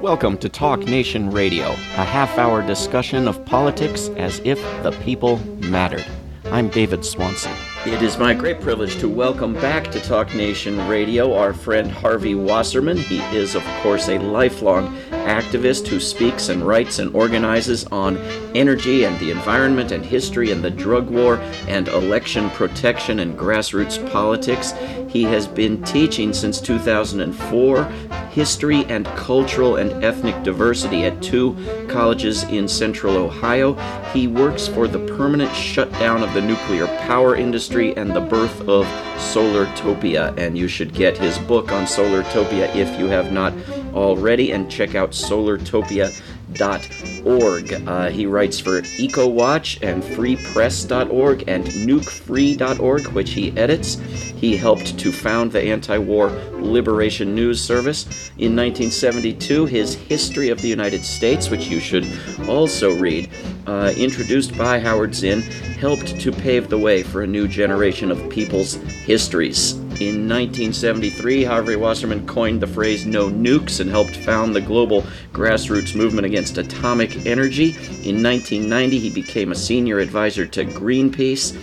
Welcome to Talk Nation Radio, a half hour discussion of politics as if the people mattered. I'm David Swanson. It is my great privilege to welcome back to Talk Nation Radio our friend Harvey Wasserman. He is, of course, a lifelong activist who speaks and writes and organizes on energy and the environment and history and the drug war and election protection and grassroots politics. He has been teaching since 2004 history and cultural and ethnic diversity at two colleges in central Ohio. He works for the permanent shutdown of the nuclear power industry and the birth of Solartopia. And you should get his book on Solartopia if you have not already, and check out Solartopia freepress.org. Uh, he writes for EcoWatch and freepress.org and nukefree.org, which he edits. He helped to found the anti war Liberation News Service. In 1972, his History of the United States, which you should also read, uh, introduced by Howard Zinn, helped to pave the way for a new generation of people's histories. In 1973, Harvey Wasserman coined the phrase no nukes and helped found the global grassroots movement against atomic energy. In 1990, he became a senior advisor to Greenpeace.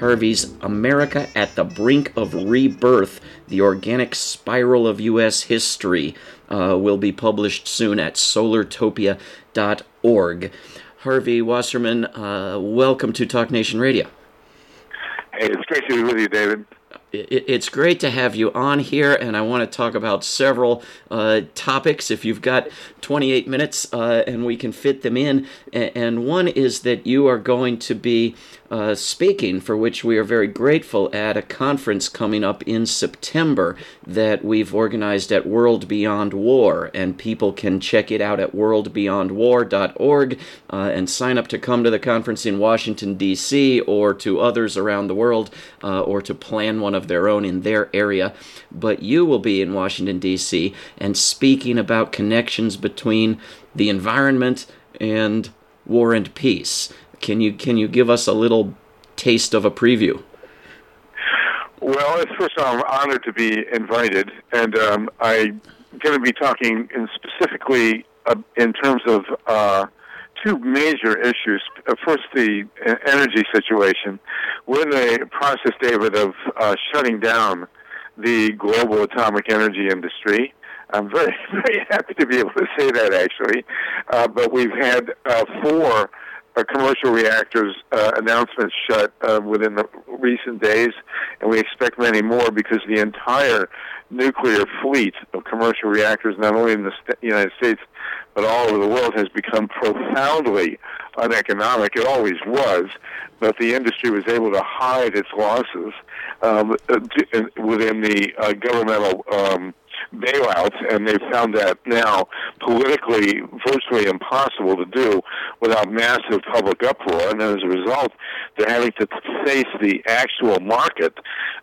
Harvey's America at the Brink of Rebirth, The Organic Spiral of U.S. History, uh, will be published soon at solartopia.org. Harvey Wasserman, uh, welcome to Talk Nation Radio. Hey, it's great to be with you, David it's great to have you on here, and I want to talk about several uh, topics. If you've got 28 minutes uh, and we can fit them in, and one is that you are going to be uh, speaking, for which we are very grateful, at a conference coming up in September that we've organized at World Beyond War. And people can check it out at worldbeyondwar.org uh, and sign up to come to the conference in Washington, D.C., or to others around the world, uh, or to plan one of their own in their area. But you will be in Washington, D.C., and speaking about connections between the environment and war and peace. Can you can you give us a little taste of a preview? Well, first of all, I'm honored to be invited, and um, I'm going to be talking in specifically uh, in terms of uh, two major issues. Uh, first, the energy situation. We're in the process, David, of uh, shutting down the global atomic energy industry. I'm very, very happy to be able to say that, actually. Uh, but we've had uh, four uh, commercial reactors uh, announcements shut uh, within the recent days, and we expect many more because the entire nuclear fleet of commercial reactors, not only in the st- United States but all over the world, has become profoundly uneconomic. It always was, but the industry was able to hide its losses um, uh, within the uh, governmental. Um, bailouts, and they've found that now politically virtually impossible to do without massive public uproar. And as a result, they're having to face the actual market,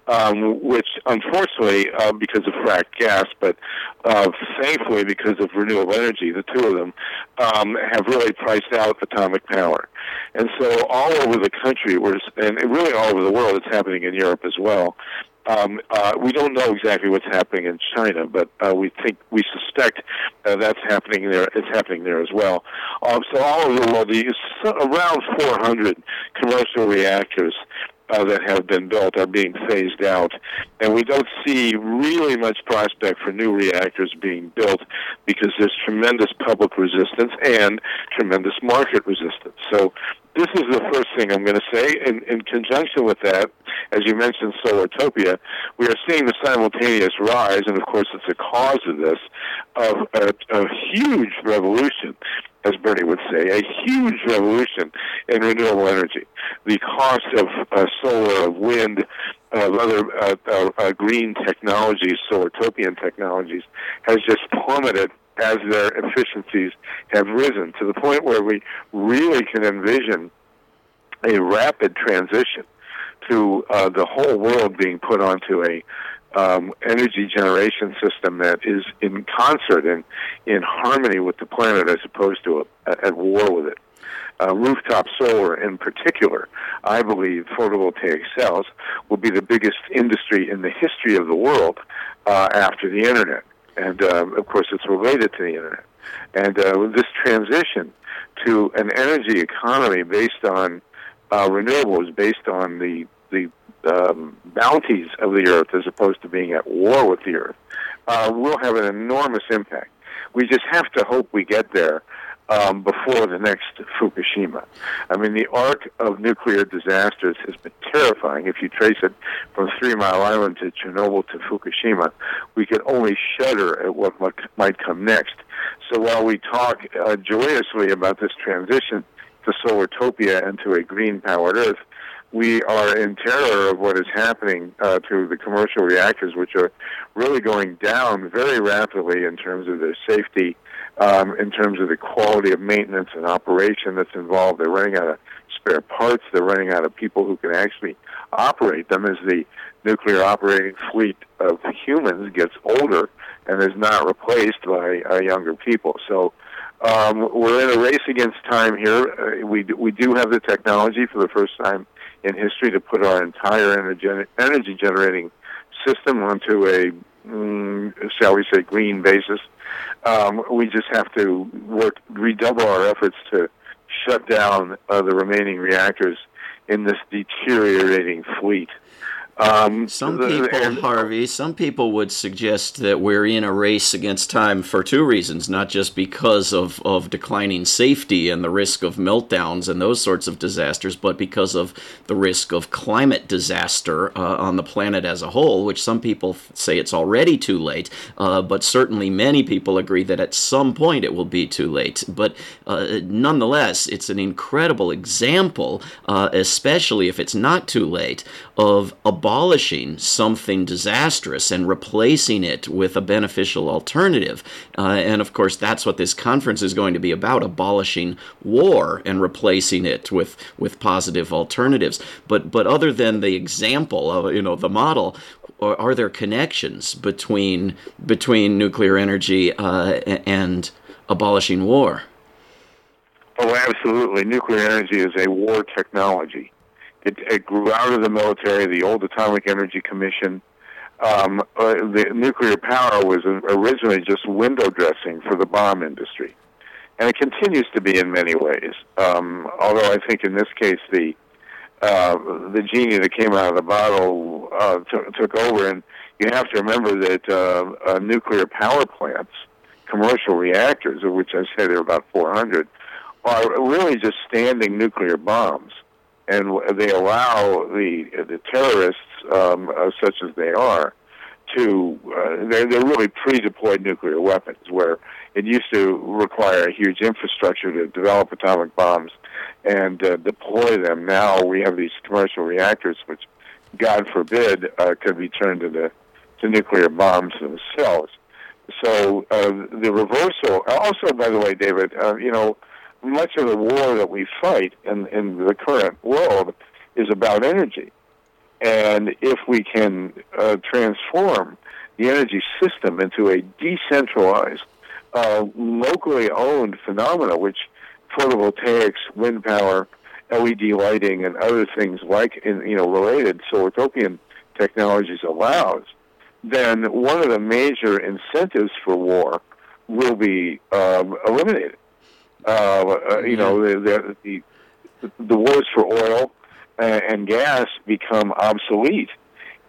um, which unfortunately, uh, because of fracked gas, but uh, thankfully because of renewable energy, the two of them um, have really priced out atomic power. And so all over the country, and really all over the world, it's happening in Europe as well. Um, uh, we don't know exactly what's happening in China, but uh, we think we suspect uh, that's happening there. It's happening there as well. Um, so all over the world, around 400 commercial reactors uh, that have been built are being phased out, and we don't see really much prospect for new reactors being built because there's tremendous public resistance and tremendous market resistance. So this is the first thing I'm going to say. In, in conjunction with that, as you mentioned, Solartopia, we are seeing the simultaneous rise, and of course, it's a cause of this, of a, a huge revolution, as Bernie would say, a huge revolution in renewable energy. The cost of uh, solar, of wind, of other uh, uh, green technologies, solartopian technologies, has just plummeted as their efficiencies have risen to the point where we really can envision a rapid transition to uh, the whole world being put onto a um, energy generation system that is in concert and in harmony with the planet as opposed to a, at war with it. Uh, rooftop solar in particular, I believe photovoltaic cells will be the biggest industry in the history of the world uh, after the internet and uh, of course it's related to the internet. And uh, this transition to an energy economy based on uh, renewables, based on the the um, bounties of the earth, as opposed to being at war with the earth, uh, will have an enormous impact. We just have to hope we get there um, before the next Fukushima. I mean, the arc of nuclear disasters has been terrifying. If you trace it from Three Mile Island to Chernobyl to Fukushima, we can only shudder at what might come next. So while we talk uh, joyously about this transition to solartopia and to a green-powered Earth, we are in terror of what is happening uh, to the commercial reactors, which are really going down very rapidly in terms of their safety um, in terms of the quality of maintenance and operation that's involved. They're running out of spare parts. They're running out of people who can actually operate them as the nuclear operating fleet of humans gets older and is not replaced by uh, younger people. So um, we're in a race against time here. Uh, we we do have the technology for the first time in history to put our entire energy energy generating system onto a mm, shall we say green basis um, we just have to work, redouble our efforts to shut down uh, the remaining reactors in this deteriorating fleet. Um, some people, and, Harvey, some people would suggest that we're in a race against time for two reasons, not just because of, of declining safety and the risk of meltdowns and those sorts of disasters, but because of the risk of climate disaster uh, on the planet as a whole, which some people say it's already too late, uh, but certainly many people agree that at some point it will be too late. But uh, nonetheless, it's an incredible example, uh, especially if it's not too late, of a abolishing something disastrous and replacing it with a beneficial alternative. Uh, and of course, that's what this conference is going to be about abolishing war and replacing it with, with positive alternatives. But, but other than the example of, you know, the model, are, are there connections between, between nuclear energy uh, and abolishing war? Oh, absolutely. Nuclear energy is a war technology. It, it grew out of the military, the old Atomic Energy Commission. Um, uh, the nuclear power was originally just window dressing for the bomb industry, and it continues to be in many ways. Um, although I think in this case the uh, the genie that came out of the bottle uh, t- took over, and you have to remember that uh, uh, nuclear power plants, commercial reactors, of which I say there are about 400, are really just standing nuclear bombs and they allow the the terrorists, um, uh, such as they are, to uh, they're they're really pre-deployed nuclear weapons. Where it used to require a huge infrastructure to develop atomic bombs and uh, deploy them. Now we have these commercial reactors, which, God forbid, uh, could be turned into to nuclear bombs themselves. So uh, the reversal. Also, by the way, David, uh, you know much of the war that we fight in, in the current world is about energy. And if we can uh, transform the energy system into a decentralized, uh, locally owned phenomena, which photovoltaics, wind power, LED lighting, and other things like in, you know related solartopian technologies allows, then one of the major incentives for war will be um, eliminated. Uh, uh, you know, the, the, the wars for oil and gas become obsolete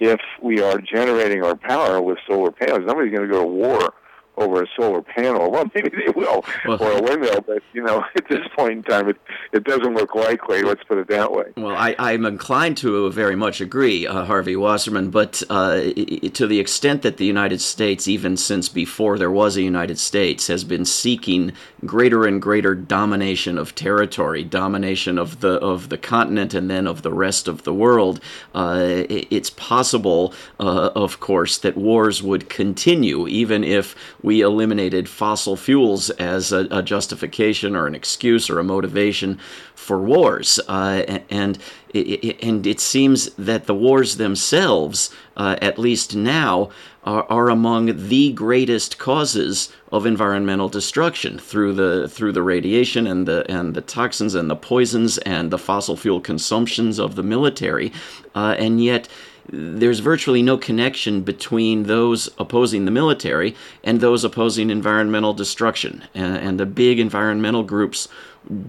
if we are generating our power with solar panels. Nobody's going to go to war over a solar panel. Well, maybe they will, well, or a windmill, but you know, at this point in time, it it doesn't look likely. Let's put it that way. Well, I, I'm inclined to very much agree, uh, Harvey Wasserman, but uh, to the extent that the United States, even since before there was a United States, has been seeking greater and greater domination of territory, domination of the of the continent, and then of the rest of the world, uh, it's possible, uh, of course, that wars would continue, even if we eliminated fossil fuels as a, a justification or an excuse or a motivation for wars. Uh, and and it seems that the wars themselves, uh, at least now, are, are, among the greatest causes of environmental destruction through the through the radiation and the and the toxins and the poisons and the fossil fuel consumptions of the military, uh, and yet there's virtually no connection between those opposing the military and those opposing environmental destruction. And, and the big environmental groups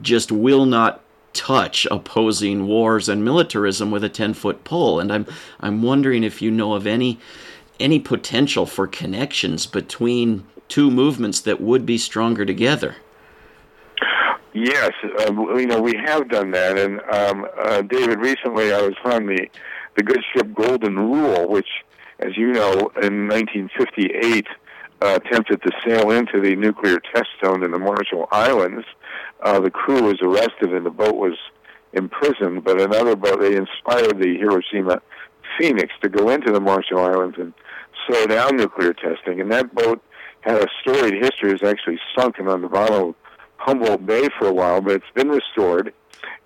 just will not touch opposing wars and militarism with a 10 foot pole. And I'm, I'm wondering if you know of any, any potential for connections between two movements that would be stronger together. Yes, uh, you know we have done that, and um, uh, David. Recently, I was on the the good ship Golden Rule, which, as you know, in 1958 uh, attempted to sail into the nuclear test zone in the Marshall Islands. Uh, the crew was arrested and the boat was imprisoned, but another boat, they inspired the Hiroshima Phoenix to go into the Marshall Islands and slow down nuclear testing. And that boat had a storied history. It was actually sunken on the bottom of Humboldt Bay for a while, but it's been restored.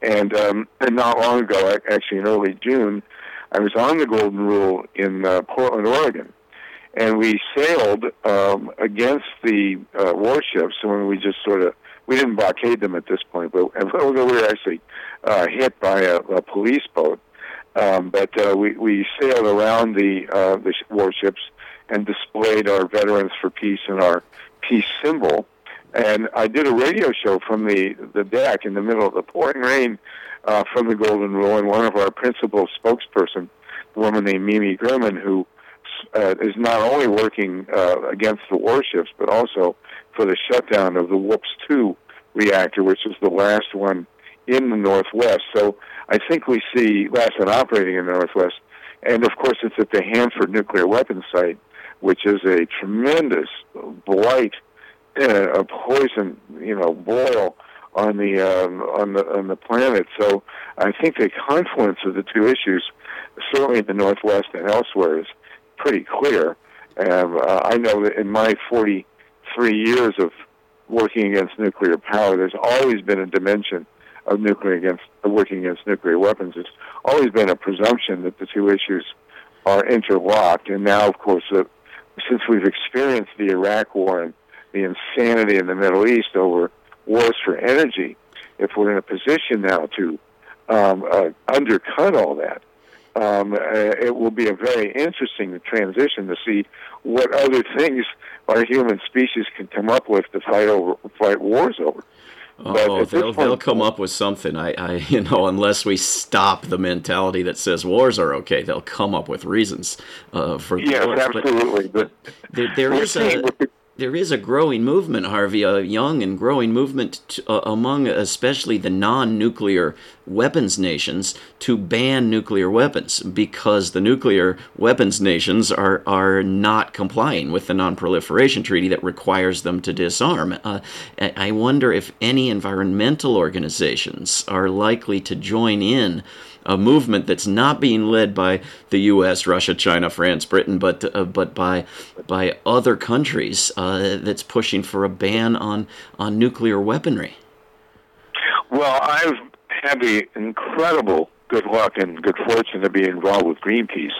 And, um, and not long ago, actually in early June, I was on the Golden Rule in uh, Portland, Oregon and we sailed um, against the uh, warships. When we just sort of we didn't blockade them at this point, but we were actually uh, hit by a, a police boat. Um, but uh, we we sailed around the uh, the warships and displayed our Veterans for Peace and our peace symbol. And I did a radio show from the the deck in the middle of the pouring rain uh, from the Golden Rule, and one of our principal spokesperson, a woman named Mimi German, who uh, is not only working uh, against the warships, but also for the shutdown of the WHOOPS 2 reactor, which is the last one in the Northwest. So I think we see last operating in the Northwest. And of course, it's at the Hanford nuclear weapons site, which is a tremendous blight, uh, a poison, you know, boil on the um, on the on the planet. So I think the confluence of the two issues, certainly in the Northwest and elsewhere, is pretty clear. And uh, I know that in my 43 years of working against nuclear power, there's always been a dimension of nuclear against working against nuclear weapons. There's always been a presumption that the two issues are interlocked. And now, of course, uh, since we've experienced the Iraq War and the insanity in the Middle East over wars for energy, if we're in a position now to um, uh, undercut all that, um, uh, it will be a very interesting transition to see what other things our human species can come up with to fight over, fight wars over. Oh, they'll, they'll come up with something. I, I, you know, unless we stop the mentality that says wars are okay, they'll come up with reasons uh, for yes, wars. absolutely. But, but there, there is a there is a growing movement, Harvey, a young and growing movement uh, among especially the non nuclear weapons nations to ban nuclear weapons because the nuclear weapons nations are, are not complying with the non proliferation treaty that requires them to disarm. Uh, I wonder if any environmental organizations are likely to join in a movement that's not being led by the U.S., Russia, China, France, Britain, but uh, but by by other countries uh, that's pushing for a ban on on nuclear weaponry. Well, I've had the incredible good luck and good fortune to be involved with Greenpeace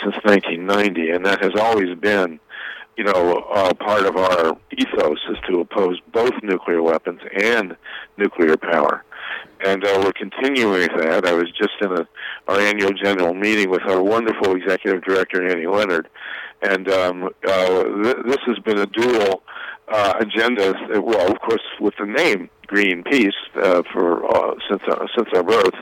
since 1990, and that has always been you know, uh, part of our ethos is to oppose both nuclear weapons and nuclear power and uh, we're continuing that. I was just in a, our annual general meeting with our wonderful executive director Annie Leonard, and um, uh, th- this has been a dual uh, agenda. Well, of course, with the name Greenpeace uh, for uh, since uh, since our birth,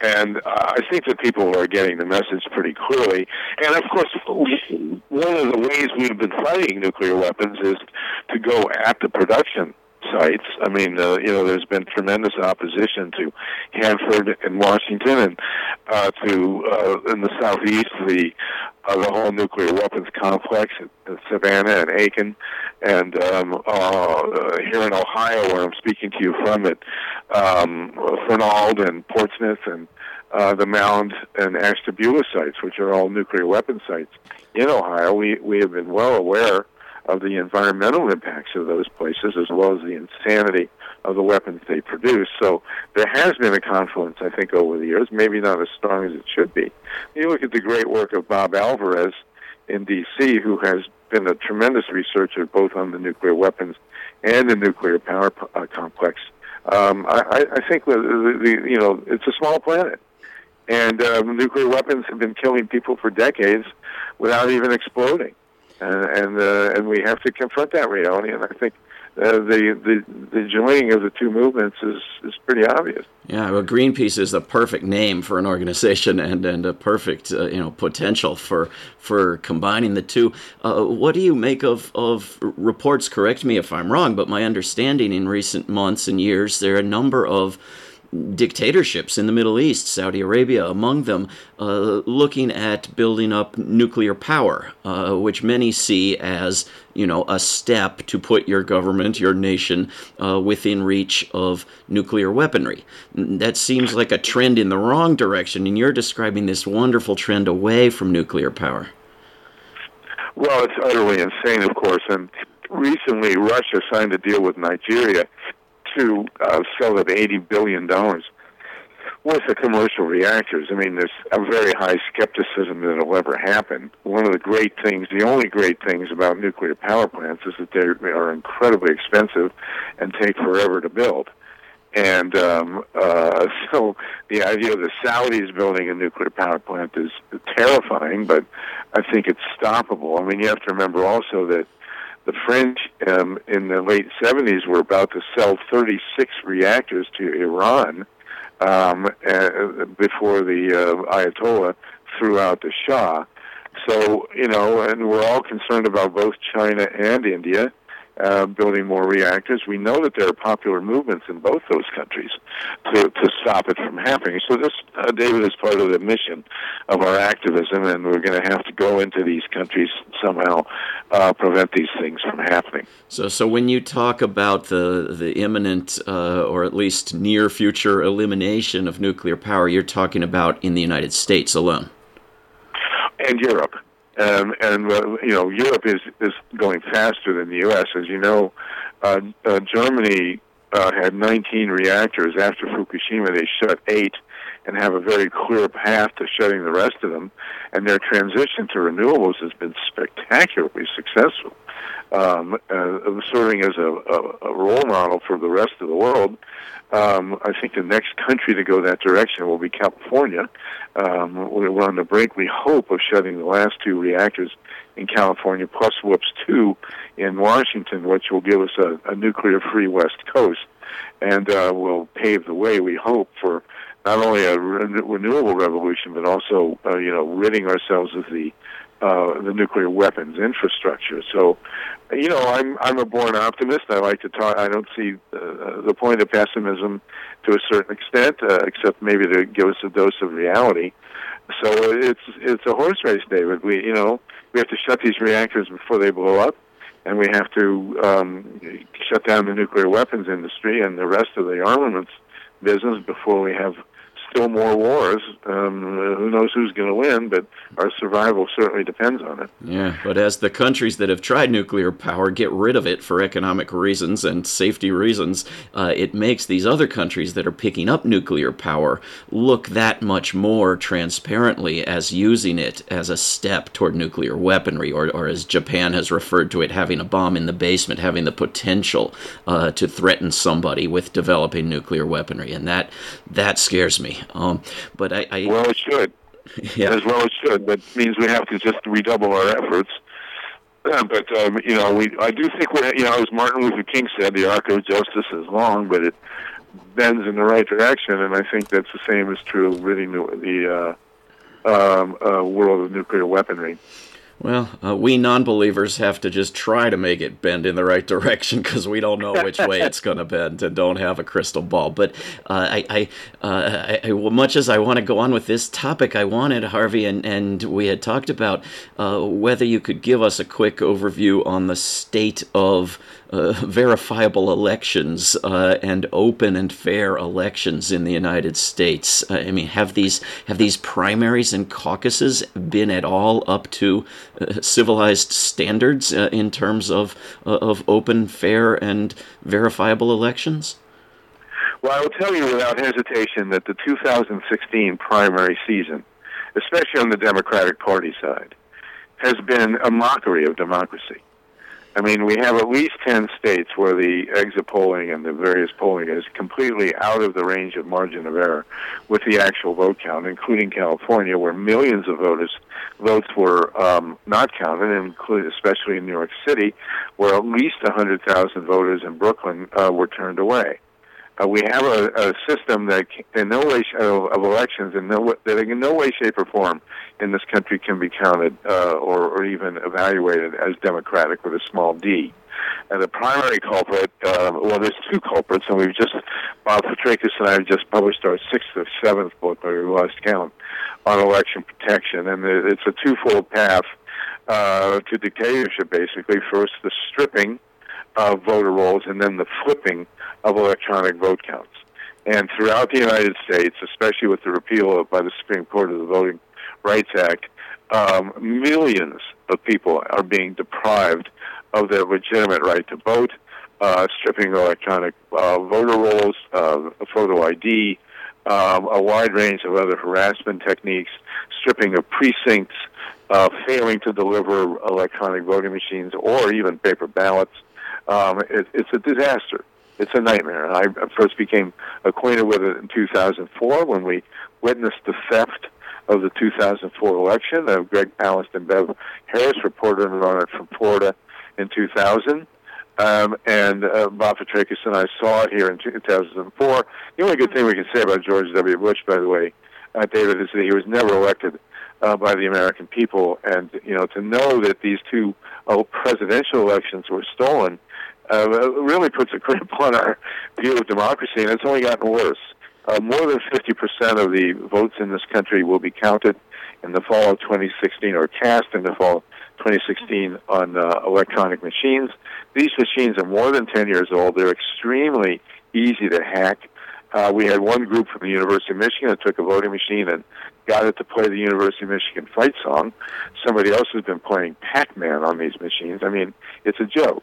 and uh, I think that people are getting the message pretty clearly. And of course, one of the ways we've been fighting nuclear weapons is to go at the production sites. I mean, uh, you know, there's been tremendous opposition to Hanford and Washington, and uh, to uh, in the southeast the uh, the whole nuclear weapons complex at Savannah and Aiken, and um, uh, here in Ohio, where I'm speaking to you from, at um, Fernald and Portsmouth and uh, the Mound and Ashtabula sites, which are all nuclear weapon sites in Ohio. We we have been well aware of the environmental impacts of those places as well as the insanity of the weapons they produce. So there has been a confluence, I think, over the years, maybe not as strong as it should be. You look at the great work of Bob Alvarez in D.C., who has been a tremendous researcher both on the nuclear weapons and the nuclear power uh, complex. Um, I, I think that the, the, you know it's a small planet, And uh, nuclear weapons have been killing people for decades without even exploding. And and, uh, and we have to confront that reality. And I think uh, the the the joining of the two movements is is pretty obvious. Yeah, well, Greenpeace is the perfect name for an organization and and a perfect uh, you know potential for for combining the two. Uh, what do you make of of reports? Correct me if I'm wrong, but my understanding in recent months and years there are a number of dictatorships in the Middle East, Saudi Arabia among them, uh, looking at building up nuclear power, uh, which many see as you know a step to put your government, your nation, uh, within reach of nuclear weaponry. That seems like a trend in the wrong direction, and you're describing this wonderful trend away from nuclear power. Well, it's utterly insane, of course, and recently Russia signed a deal with Nigeria to uh, sell at eighty billion dollars worth of commercial reactors. I mean, there's a very high skepticism that it'll ever happen. One of the great things, the only great things about nuclear power plants is that they are incredibly expensive and take forever to build. And um, uh, so the idea of the Saudis building a nuclear power plant is terrifying, but I think it's stoppable. I mean, you have to remember also that the French um, in the late 70s were about to sell 36 reactors to Iran um, uh, before the uh, Ayatollah threw out the Shah. So, you know, and we're all concerned about both China and India uh, building more reactors. We know that there are popular movements in both those countries to, to stop it from happening. So this, uh, David, is part of the mission of our activism, and we're going to have to go into these countries somehow uh, prevent these things from happening. So, so when you talk about the the imminent uh, or at least near future elimination of nuclear power, you're talking about in the United States alone and Europe. Um, and uh, you know, Europe is is going faster than the U.S. As you know, uh, uh, Germany uh, had 19 reactors after Fukushima. They shut eight, and have a very clear path to shutting the rest of them. And their transition to renewables has been spectacularly successful, um, uh, serving as a, a, a role model for the rest of the world. Um, I think the next country to go that direction will be California. Um, we're on the brink, we hope, of shutting the last two reactors in California, plus WHOOPS 2 in Washington, which will give us a, a nuclear free West Coast and uh, will pave the way, we hope, for not only a re- renewable revolution, but also, uh, you know, ridding ourselves of the uh, the nuclear weapons infrastructure. So, you know, I'm I'm a born optimist. I like to talk. I don't see uh, the point of pessimism to a certain extent, uh, except maybe to give us a dose of reality. So it's it's a horse race, David. We you know we have to shut these reactors before they blow up, and we have to um, shut down the nuclear weapons industry and the rest of the armaments business before we have still more wars. Um, who knows who's going to win, but our survival certainly depends on it. Yeah, but as the countries that have tried nuclear power get rid of it for economic reasons and safety reasons, uh, it makes these other countries that are picking up nuclear power look that much more transparently as using it as a step toward nuclear weaponry, or, or as Japan has referred to it, having a bomb in the basement, having the potential uh, to threaten somebody with developing nuclear weaponry, and that that scares me. Um, but I, I well, it should. Yeah. As well it should. That means we have to just redouble our efforts. Uh, but um, you know, we I do think we're you know, as Martin Luther King said, the arc of justice is long, but it bends in the right direction, and I think that's the same is true of ridding the, the uh, um, uh, world of nuclear weaponry. Well, uh, we non believers have to just try to make it bend in the right direction because we don't know which way it's going to bend and don't have a crystal ball. But uh, I, I, uh, I, much as I want to go on with this topic, I wanted, Harvey, and, and we had talked about uh, whether you could give us a quick overview on the state of uh, verifiable elections uh, and open and fair elections in the United States. I mean, have these have these primaries and caucuses been at all up to civilized standards uh, in terms of of open, fair, and verifiable elections? Well, I will tell you without hesitation that the 2016 primary season, especially on the Democratic Party side, has been a mockery of democracy I mean, we have at least 10 states where the exit polling and the various polling is completely out of the range of margin of error with the actual vote count, including California, where millions of voters votes were um, not counted, including especially in New York City, where at least 100,000 voters in Brooklyn uh, were turned away. Uh, we have a, a system that, in no way of, elections, in no that in no way, shape, or form in this country can be counted uh, or, or even evaluated as democratic with a small d. And the primary culprit, uh, well, there's two culprits, and we've just, Bob Fitrakis and I have just published our sixth or seventh book, or we lost count, on election protection. And it's a twofold path uh, to dictatorship, basically. First, the stripping of voter rolls, and then the flipping of electronic vote counts. And throughout the United States, especially with the repeal of, by the Supreme Court of the Voting Rights Act, um, millions of people are being deprived of their legitimate right to vote, uh, stripping electronic uh, voter rolls, uh, photo ID, um, a wide range of other harassment techniques, stripping of precincts, uh, failing to deliver electronic voting machines or even paper ballots. Um, it, it's a disaster. It's a nightmare. I first became acquainted with it in 2004 when we witnessed the theft of the 2004 election. Uh, Greg Palast and Bev Harris reported on it from Florida in 2000. Um, and uh, Bob Fitrakis and I saw it here in 2004. The only good thing we can say about George W. Bush, by the way, uh, David, is that he was never elected uh, by the American people. And, you know, to know that these two uh, presidential elections were stolen uh, really puts a crimp on our view of democracy, and it's only gotten worse. Uh, more than 50% of the votes in this country will be counted in the fall of 2016 or cast in the fall of 2016 on uh, electronic machines. These machines are more than 10 years old. They're extremely easy to hack. Uh, we had one group from the University of Michigan that took a voting machine and got it to play the University of Michigan fight song. Somebody else has been playing Pac-Man on these machines. I mean, it's a joke.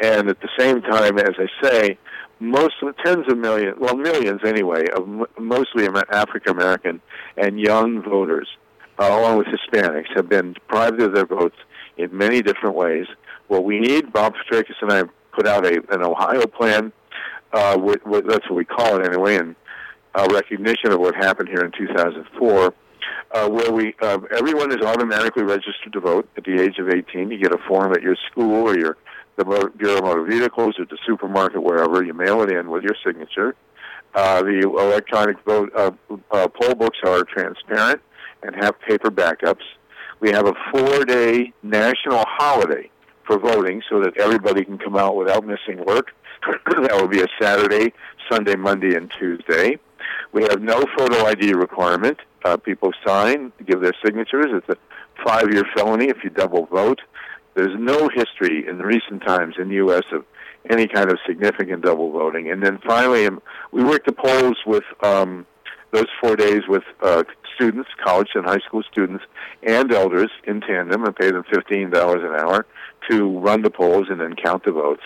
And at the same time, as I say, most tens of millions, well, millions anyway, of mostly African American and young voters, uh, along with Hispanics, have been deprived of their votes in many different ways. What we need, Bob Fitrakis and I put out a, an Ohio plan. Uh, with, with, that's what we call it anyway, in uh, recognition of what happened here in 2004. Uh, where we uh, everyone is automatically registered to vote at the age of 18. You get a form at your school or your the Bureau of Motor Vehicles or the supermarket, wherever. You mail it in with your signature. Uh, the electronic vote uh, uh, poll books are transparent and have paper backups. We have a four-day national holiday for voting so that everybody can come out without missing work. that will be a Saturday, Sunday, Monday, and Tuesday. We have no photo ID requirement. Uh, people sign, give their signatures. It's a five-year felony if you double vote. There's no history in recent times in the U.S. of any kind of significant double voting. And then finally, um, we work the polls with um, those four days with uh, students, college and high school students, and elders in tandem, and pay them fifteen dollars an hour to run the polls and then count the votes.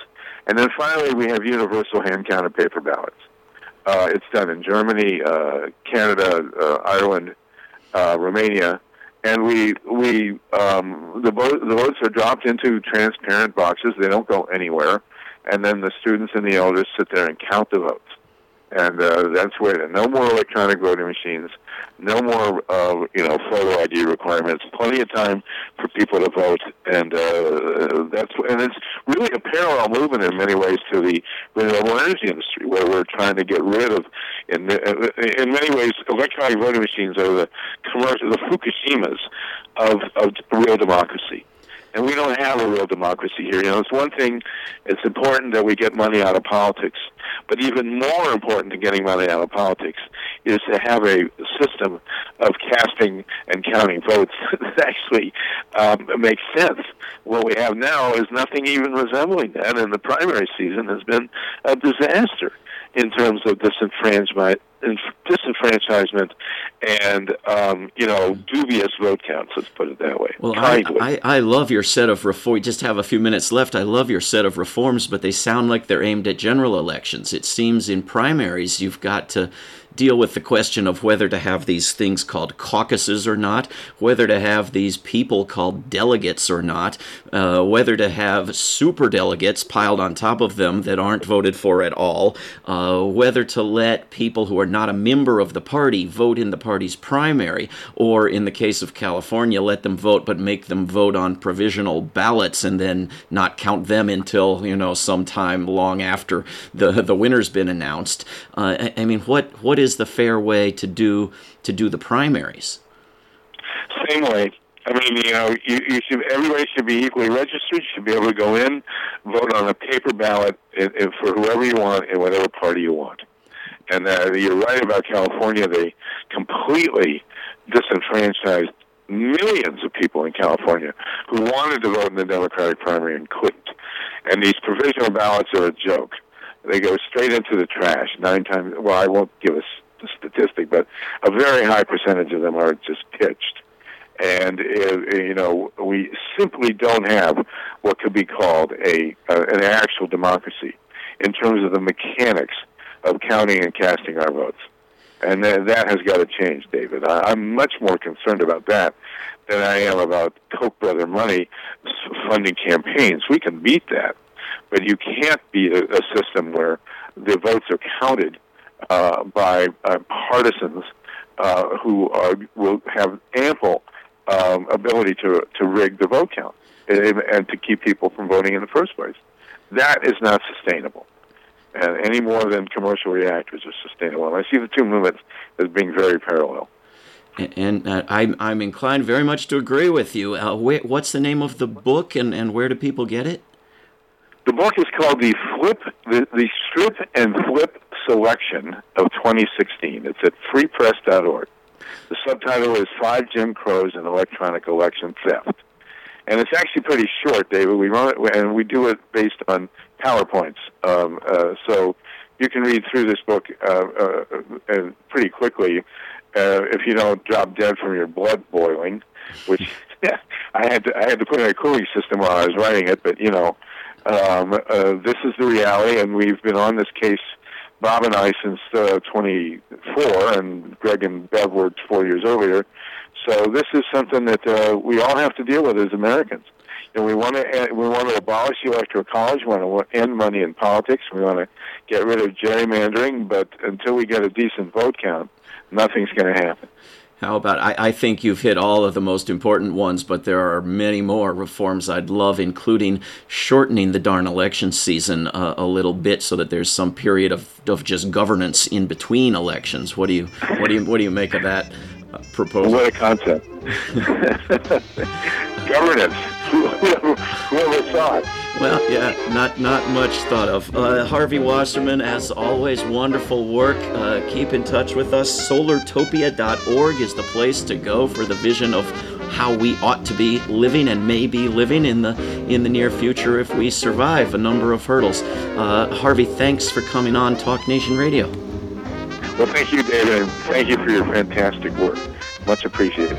And then finally, we have universal hand counted paper ballots. Uh, it's done in Germany, uh, Canada, uh, Ireland, uh, Romania, and we we um, the vote the votes are dropped into transparent boxes. They don't go anywhere, and then the students and the elders sit there and count the votes and uh, that's where no more electronic voting machines, no more uh, you know photo ID requirements, plenty of time for people to vote, and uh, that's and it's really a parallel movement in many ways to the renewable energy industry, where we're trying to get rid of, in in many ways, electronic voting machines are the commercial, the Fukushimas of of real democracy and we don't have a real democracy here. You know, it's one thing; it's important that we get money out of politics, but even more important than getting money out of politics is to have a system of casting and counting votes that actually um, makes sense. What we have now is nothing even resembling that, and the primary season has been a disaster in terms of disenfranchisement, disenfranchisement and um, you know dubious vote counts. Let's put it that way. Well, I, I, I love your set of reform. We just have a few minutes left. I love your set of reforms, but they sound like they're aimed at general elections. It seems in primaries you've got to deal with the question of whether to have these things called caucuses or not, whether to have these people called delegates or not, uh, whether to have super delegates piled on top of them that aren't voted for at all, uh, whether to let people who are not a member of the party vote in the party's primary, or in the case of California, let them vote but make them vote on provisional ballots and then not count them until you know sometime long after the the winner's been announced. Uh, I, I mean, what what is the fair way to do to do the primaries? Same way. I mean, you know, you, you should everybody should be equally registered. You should be able to go in, vote on a paper ballot in, in, for whoever you want in whatever party you want. And uh, you're right about California; they completely disenfranchised millions of people in California who wanted to vote in the Democratic primary and couldn't. And these provisional ballots are a joke. They go straight into the trash. Nine times. Well, I won't give a statistic, but a very high percentage of them are just pitched. And uh, you know, we simply don't have what could be called a uh, an actual democracy in terms of the mechanics of counting and casting our votes. And that has got to change, David. I, I'm much more concerned about that than I am about Koch brother money funding campaigns. We can beat that, but you can't be a, a system where the votes are counted uh, by uh, partisans uh, who are, will have ample um, ability to to rig the vote count and, and to keep people from voting in the first place. That is not sustainable and any more than commercial reactors are sustainable. And I see the two movements as being very parallel. And uh, I'm, I'm inclined very much to agree with you. Uh, wh- what's the name of the book, and, and where do people get it? The book is called the Flip, the, the Strip and Flip Selection of 2016. It's at freepress.org. The subtitle is Five Jim Crows and Electronic Election Theft. And it's actually pretty short, David. We run it, and we do it based on PowerPoints. Um, uh, so you can read through this book uh, uh, uh, pretty quickly uh, if you don't drop dead from your blood boiling, which I had to I had to put in a cooling system while I was writing it. But you know, um, uh, this is the reality, and we've been on this case. Bob and I since uh, 24, and Greg and Bev were four years earlier. So this is something that uh, we all have to deal with as Americans and we want to we want to abolish the electoral college. We want to end money in politics. We want to get rid of gerrymandering. But until we get a decent vote count, nothing's going to happen. How about I, I think you've hit all of the most important ones, but there are many more reforms I'd love, including shortening the darn election season uh, a little bit so that there's some period of, of just governance in between elections. What do you what do you what do you make of that uh, proposal? What a concept! governance. Whoever, it. Well, yeah, not not much thought of. Uh, Harvey Wasserman, as always, wonderful work. Uh, keep in touch with us. Solartopia.org is the place to go for the vision of how we ought to be living and may be living in the in the near future if we survive a number of hurdles. Uh, Harvey, thanks for coming on Talk Nation Radio. Well, thank you, David, and thank you for your fantastic work. Much appreciated.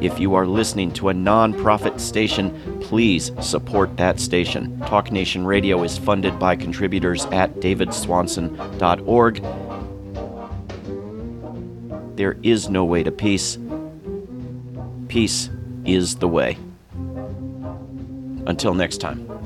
If you are listening to a nonprofit station, please support that station. Talk Nation Radio is funded by contributors at davidswanson.org. There is no way to peace. Peace is the way. Until next time.